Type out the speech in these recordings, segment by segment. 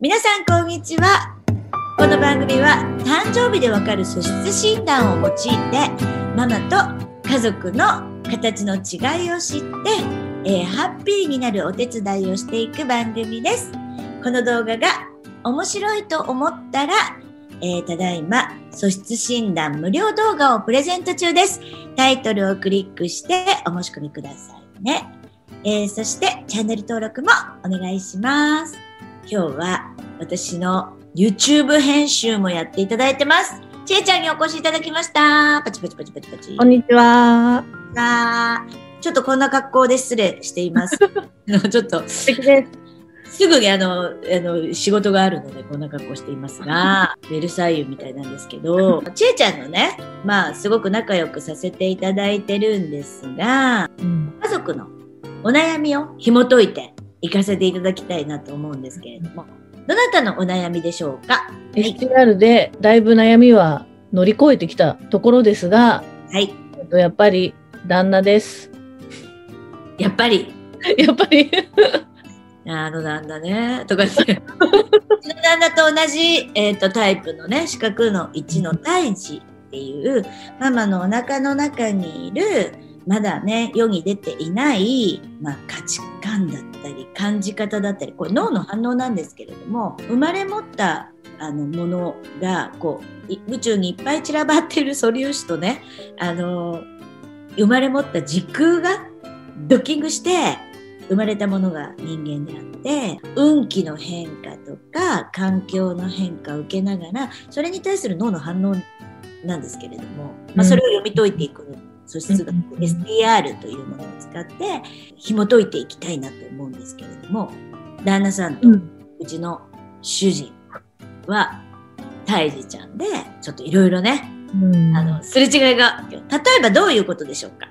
皆さんこんにちは。この番組は誕生日でわかる素質診断を用いてママと家族の形の違いを知って、えー、ハッピーになるお手伝いをしていく番組です。この動画が面白いと思ったら、えー、ただいま素質診断無料動画をプレゼント中です。タイトルをクリックしてお申し込みくださいね、えー、そしてチャンネル登録もお願いします。今日は私の YouTube 編集もやっていただいてます。ちえちゃんにお越しいただきました。パチパチパチパチパチ。こんにちは。さあ、ちょっとこんな格好で失礼しています。ちょっと。素敵です。すぐにあの、あの、仕事があるのでこんな格好していますが、ベルサイユみたいなんですけど、ちえちゃんのね、まあ、すごく仲良くさせていただいてるんですが、うん、家族のお悩みを紐解いて、行かせていただきたいなと思うんですけれども、どなたのお悩みでしょうか ?STR でだいぶ悩みは乗り越えてきたところですが、はい。やっぱり旦那です。やっぱり？やっぱり。あの旦那ね。とかって。うちの旦那と同じ、えーと、タイプのね、四角の1の胎児っていう、ママのお腹の中にいる、まだね世に出ていない、まあ、価値観だったり感じ方だったりこれ脳の反応なんですけれども生まれ持ったあのものがこう宇宙にいっぱい散らばってる素粒子とねあの生まれ持った時空がドッキングして生まれたものが人間であって運気の変化とか環境の変化を受けながらそれに対する脳の反応なんですけれども、まあ、それを読み解いていく素質学 STR というものを使って紐解いていきたいなと思うんですけれども旦那さんとうちの主人は胎児ちゃんでちょっといろいろね、うん、あのすれ違いが例えばどういうことでしょうか、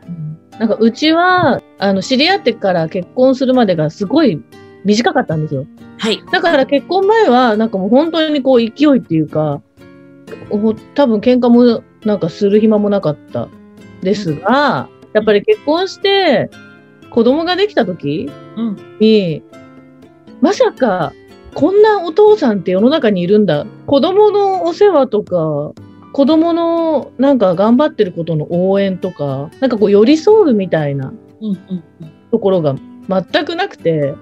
なんかうちはあの知り合ってから結婚するまでがすごい短かったんですよ。はい。だから結婚前はなんかもう本当にこう勢いっていうか多分喧嘩もなんかする暇もなかったですが、やっぱり結婚して子供ができた時に、うん、まさかこんなお父さんって世の中にいるんだ。子供のお世話とか、子供のなんか頑張ってることの応援とか、なんかこう寄り添うみたいなところが全くなくて、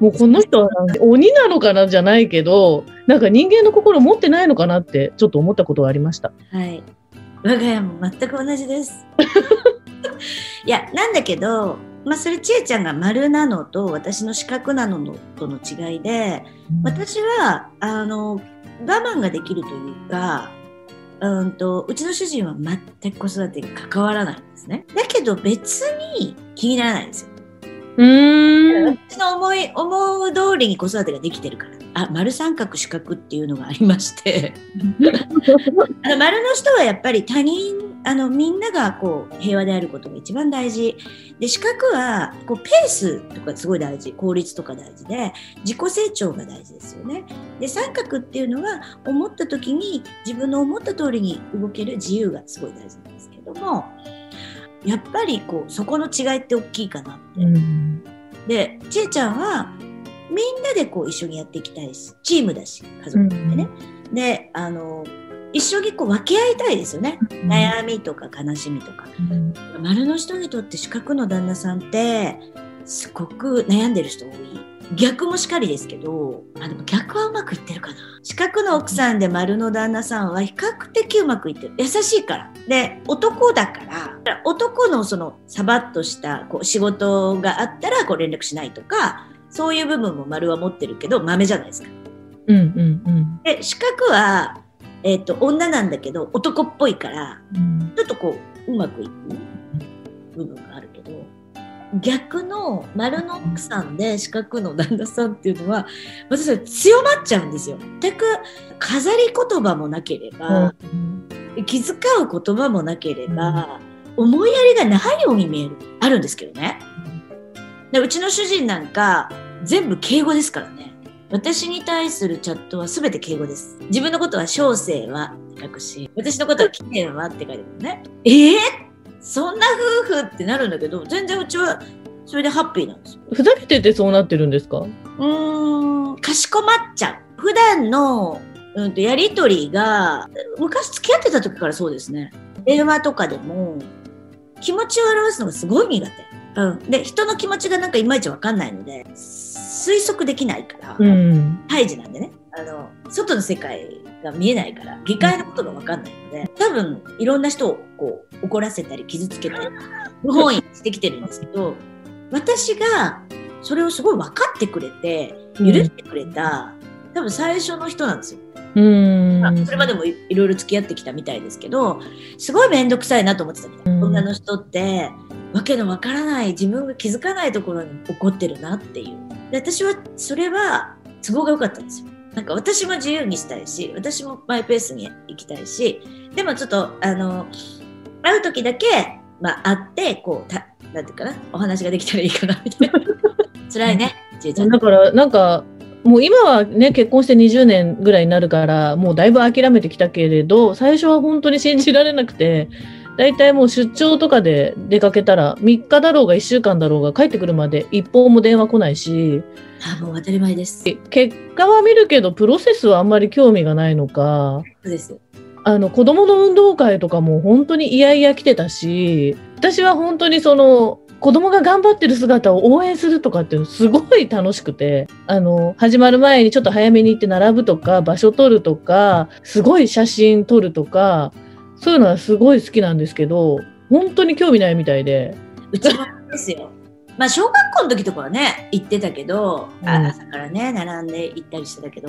もうこの人は鬼なのかなじゃないけど、なんか人間の心持ってないのかなってちょっと思ったことがありました。はい。我が家も全く同じです。いやなんだけど、まあ、それ千恵ちゃんが丸なのと私の四角なのとの違いで、私はあの我慢ができるというかうんとうちの主人は全く子育てに関わらないんですね。だけど別に気にならないんですよ。うん私の思い思う通りに子育てができてるから。あ丸三角四角っていうのがありまして。あの丸の人はやっぱり他人あのみんながこう平和であることが一番大事。で四角はこうペースとかすごい大事。効率とか大事で自己成長が大事ですよね。で三角っていうのは思った時に自分の思った通りに動ける自由がすごい大事なんですけどもやっぱりこうそこの違いって大きいかなって。うん、でちえちゃんはみんなでこう一緒にやっていきたいしチームだし家族でね、うん、であの一緒にこう分け合いたいですよね、うん、悩みとか悲しみとか、うん、丸の人にとって四角の旦那さんってすごく悩んでる人多い。逆もしかりですけどあでも逆はうまくいってるかな。四角の奥さんで丸の旦那さんは比較的うまくいってる。優しいから。で男だから男のそのサバッとしたこう仕事があったらこう連絡しないとかそういう部分も丸は持ってるけど豆じゃないですか。うんうんうん、で四角は、えーと、女なんだけど男っぽいから、うん、ちょっとこううまくいく部分があるけど逆の丸の奥さんで四角の旦那さんっていうのは私は強まっちゃうんですよ。全く飾り言葉もなければ、うん、気遣う言葉もなければ、うん、思いやりがないように見えるあるんですけどね。でうちの主人なんか全部敬語ですからね。私に対するチャットは全て敬語です。自分のことは小生はって書くし、私のことは綺麗はって書いてるね。えー、そんな夫婦ってなるんだけど、全然うちはそれでハッピーなんですよ。ふざけててそうなってるんですか？うーん、かしこまっちゃう。普段の、うん、とやりとりが、昔付き合ってた時からそうですね。電話とかでも、気持ちを表すのがすごい苦手。うん。で、人の気持ちがなんかいまいちわかんないので、推測できないから、うん。胎児なんでね。あの、外の世界が見えないから、議会のことがわかんないので、多分、いろんな人をこう、怒らせたり傷つけたり、不本意にしてきてるんですけど、私がそれをすごい分かってくれて、許してくれた、多分最初の人なんですよ。うん。まあそれまでもいいろいろ付き合ってきたみたいですけど、すごい面倒くさいなと思ってたみた女の人って、わけのわからない、自分が気づかないところに怒ってるなっていう。で私は、それは都合が良かったんですよ。なんか私も自由にしたいし、私もマイペースに行きたいし、でもちょっと、あの、会う時だけ、まあ、会って、こう、たなんていうかな、お話ができたらいいかな、みたいな。辛いね、ちえちゃん。だから、なんか、もう今はね、結婚して20年ぐらいになるから、もうだいぶ諦めてきたけれど、最初は本当に信じられなくて、だいたいもう出張とかで出かけたら、3日だろうが1週間だろうが帰ってくるまで一報も電話来ないし、あ、もう当たり前です。そ結果は見るけど、プロセスはあんまり興味がないのか、うです。あの、子供の運動会とかも本当に嫌々来てたし、私は本当にその、子供が頑張ってる姿を応援するとかってすごい楽しくて、あの、始まる前にちょっと早めに行って並ぶとか、場所取るとか、すごい写真撮るとか、そういうのはすごい好きなんですけど、本当に興味ないみたいで。うちですよ。まあ小学校の時とかはね行ってたけど、あうん。朝からね並んで行ったりしてたけど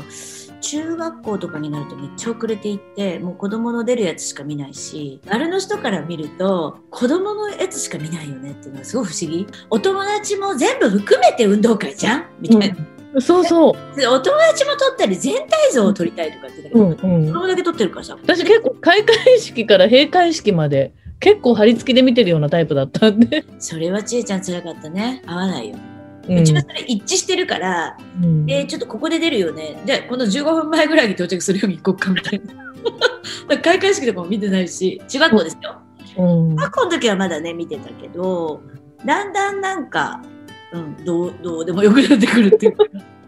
中学校とかになるとめっちゃ遅れて行ってもう子供の出るやつしか見ないし丸の人から見ると子供のやつしか見ないよねっていうのはすごい不思議。お友達も全部含めて運動会じゃん？みたいな、うん。そうそう。でお友達も撮ったり全体像を撮りたいとか言ってたけど、うんうん。子。供だけ撮ってるからさ。私結構開会式から閉会式まで結構張り付きで見てるようなタイプだったんで。それはちえちゃん辛かったね合わないよ、ううんちはそれ一致してるからうんえー、ちょっとここで出るよね。で、この15分前ぐらいに到着するように行こうかみたいな。だ開会式とかも見てないし、中学校ですよ。うん中学校の時はまだね、見てたけど、だんだんなんか、うん、どうどうでもよくなってくるっていうか。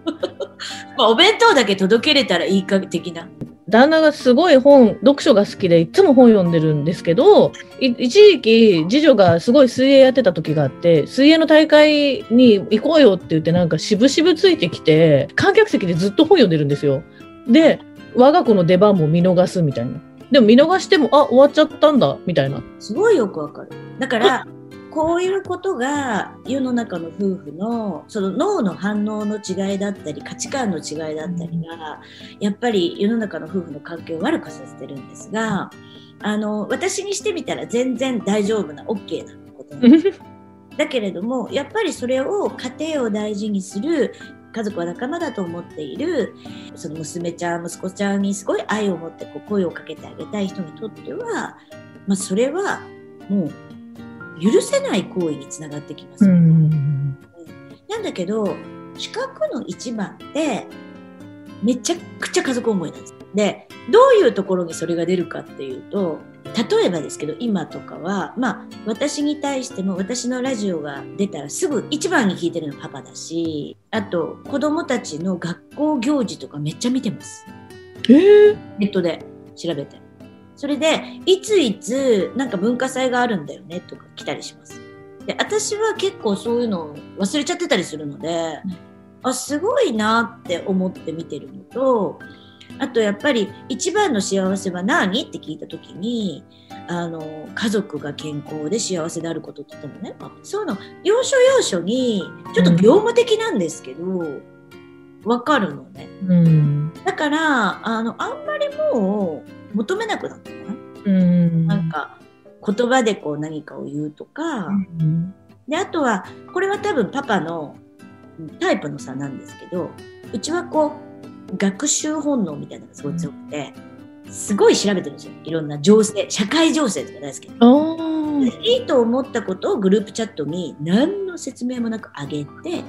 まあ、お弁当だけ届けれたらいいか的な。旦那がすごい本、読書が好きでいつも本読んでるんですけど、一時期次女がすごい水泳やってた時があって、水泳の大会に行こうよって言ってなんか渋々ついてきて、観客席でずっと本読んでるんですよ。で、我が子の出番も見逃すみたいな。でも見逃しても、あ、終わっちゃったんだ、みたいな。すごいよくわかる。だから、こういうことが世の中の夫婦のその脳の反応の違いだったり価値観の違いだったりがやっぱり世の中の夫婦の関係を悪くさせてるんですがあの私にしてみたら全然大丈夫な OK なことなんです。だけれどもやっぱりそれを家庭を大事にする家族は仲間だと思っているその娘ちゃん息子ちゃんにすごい愛を持ってこう声をかけてあげたい人にとっては、まあ、それはもう許せない行為につながってきます。うん。なんだけど資格の一番ってめちゃくちゃ家族思いなんです。でどういうところにそれが出るかっていうと例えばですけど今とかはまあ私に対しても私のラジオが出たらすぐ一番に聞いてるのパパだしあと子供たちの学校行事とかめっちゃ見てます。えー、ネットで調べて。それで、いついつなんか文化祭があるんだよねとか来たりします。で、私は結構そういうのを忘れちゃってたりするので、あ、すごいなって思って見てるのと、あとやっぱり一番の幸せは何？って聞いた時に、あの、家族が健康で幸せであることって言ってもね、あそういうの、要所要所に、ちょっと業務的なんですけど、わかるのね。うん。だからあのあんまりもう求めなくなったかな、うん。なんか言葉でこう何かを言うとか、うん。であとはこれは多分パパのうんタイプの差なんですけどうちはこう学習本能みたいなのがすごい強くて、すごい調べてるんですよ。いろんな情勢社会情勢とか大好きでいいと思ったことをグループチャットに何の説明もなく上げて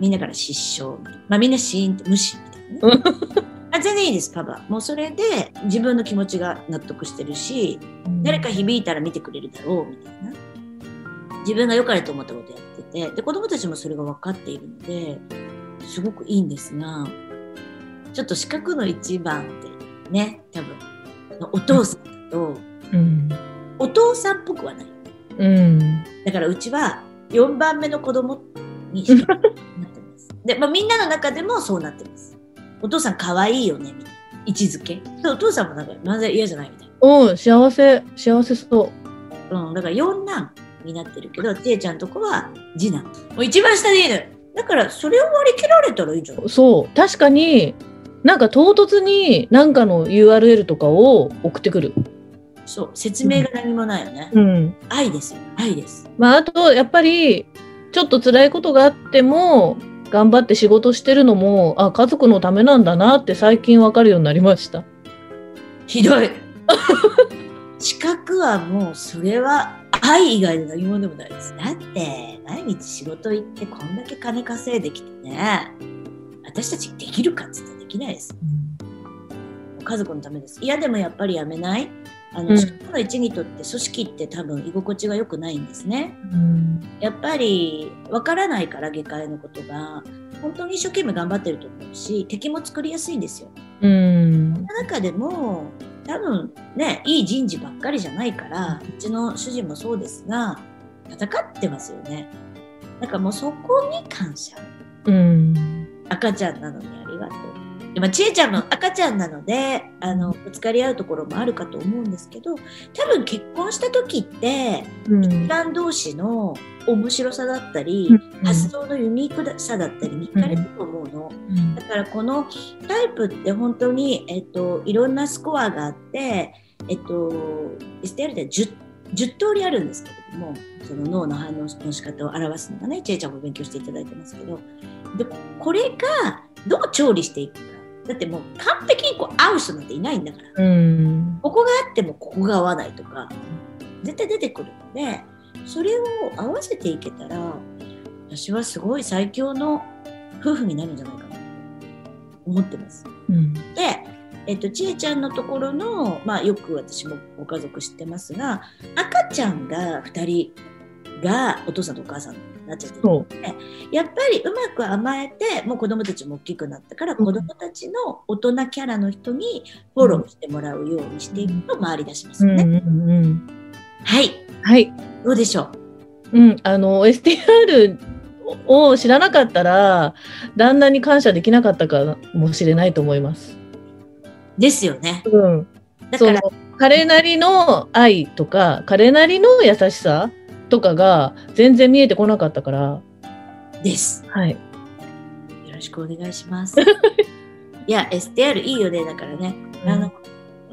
みんなから失笑まあ、みんなシーンって無視みたいなね あ全然いいですパパもうそれで自分の気持ちが納得してるし誰か響いたら見てくれるだろうみたいな。自分が良かれと思ったことやってて。で子供たちもそれが分かっているのですごくいいんですがちょっと四角の一番ってね多分お父さんだと、うん。お父さんっぽくはない。うん。だからうちは4番目の子供にしかなってます。で、まあ、みんなの中でもそうなってますお父さん可愛いよねみたいな。位置づけ。でお父さんもなんかなぜ嫌じゃないみたいうん、幸せ、幸せそな、うん、だから四男になってるけどちえちゃんとこは次男。もう一番下でいいのよだからそれを割り切られたらいいんじゃないうそう。確かに、なんか唐突になんかの URL とかを送ってくる。そう。説明が何もないよね、うん。愛ですよ。愛です。まあ、あと、やっぱり、ちょっと辛いことがあっても、頑張って仕事してるのも、あ、家族のためなんだなって最近わかるようになりました。ひどい。資格はもうそれは愛以外の何もでもないです。だって毎日仕事行ってこんだけ金稼いできてね。私たちできるかって言ったらできないです。家族のためです。いやでもやっぱりやめないあうんの資格の一にとって組織って多分居心地が良くないんですねうん。やっぱりわからないから外界のことが本当に一生懸命頑張ってると思うし敵も作りやすいんですようん。その中でも多分ねいい人事ばっかりじゃないからうちの主人もそうですが戦ってますよねだからもうそこに感謝うん。赤ちゃんなのにありがとうでも千恵ちゃんも赤ちゃんなのであのぶつかり合うところもあるかと思うんですけど多分結婚した時ってうん。一般同士の面白さだったり、発想のユニークさだったり見かれると思うの、うん。だからこのタイプって本当に、えっと、いろんなスコアがあって、えっと、STL で 10, 10通りあるんですけれどもその脳の反応の仕方を表すのがねちえちゃんも勉強していただいてますけど。でこれがどう調理していくかだってもう完璧にこう合う人なんていないんだからうん。ここがあってもここが合わないとか絶対出てくるのでそれを合わせていけたら私はすごい最強の夫婦になるんじゃないかなと思ってます。うん。で、えっと、ちえちゃんのところの、まあ、よく私もご家族知ってますが赤ちゃんが2人がお父さんとお母さんになっちゃってやっぱりうまく甘えてもう子供たちも大きくなったから、うん子供たちの大人キャラの人にフォローしてもらうようにしていくと回り出しますう。うよね。ん。うん。うん。はいはい。どうでしょう？うん。あの、STR を知らなかったら、旦那に感謝できなかったかもしれないと思います。ですよね。うん。だから彼なりの愛とか彼なりの優しさとかが全然見えてこなかったから、です。はい。よろしくお願いします。いや、STR いいよね。だからね。あの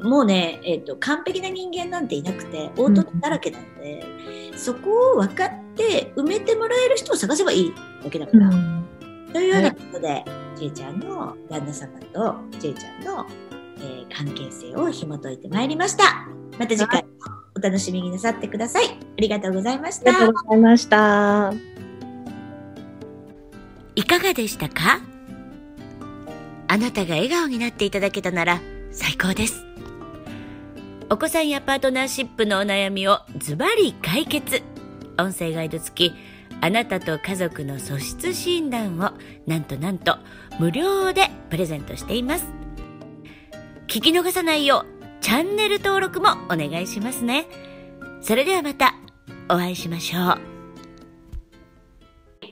もうね、えっと完璧な人間なんていなくて大人だらけなので、そこを分かって埋めてもらえる人を探せばいいだけだから。うんというようなことで、ちえちゃんの旦那様とちえちゃんの、えー関係性を紐解いてまいりました。また次回お楽しみになさってください。ありがとうございましたありがと。うございました。いかがでしたか？あなたが笑顔になっていただけたなら最高です。お子さんやパートナーシップのお悩みをズバリ解決。音声ガイド付き、あなたと家族の素質診断をなんとなんと無料でプレゼントしています。聞き逃さないようチャンネル登録もお願いしますね。それではまたお会いしましょう。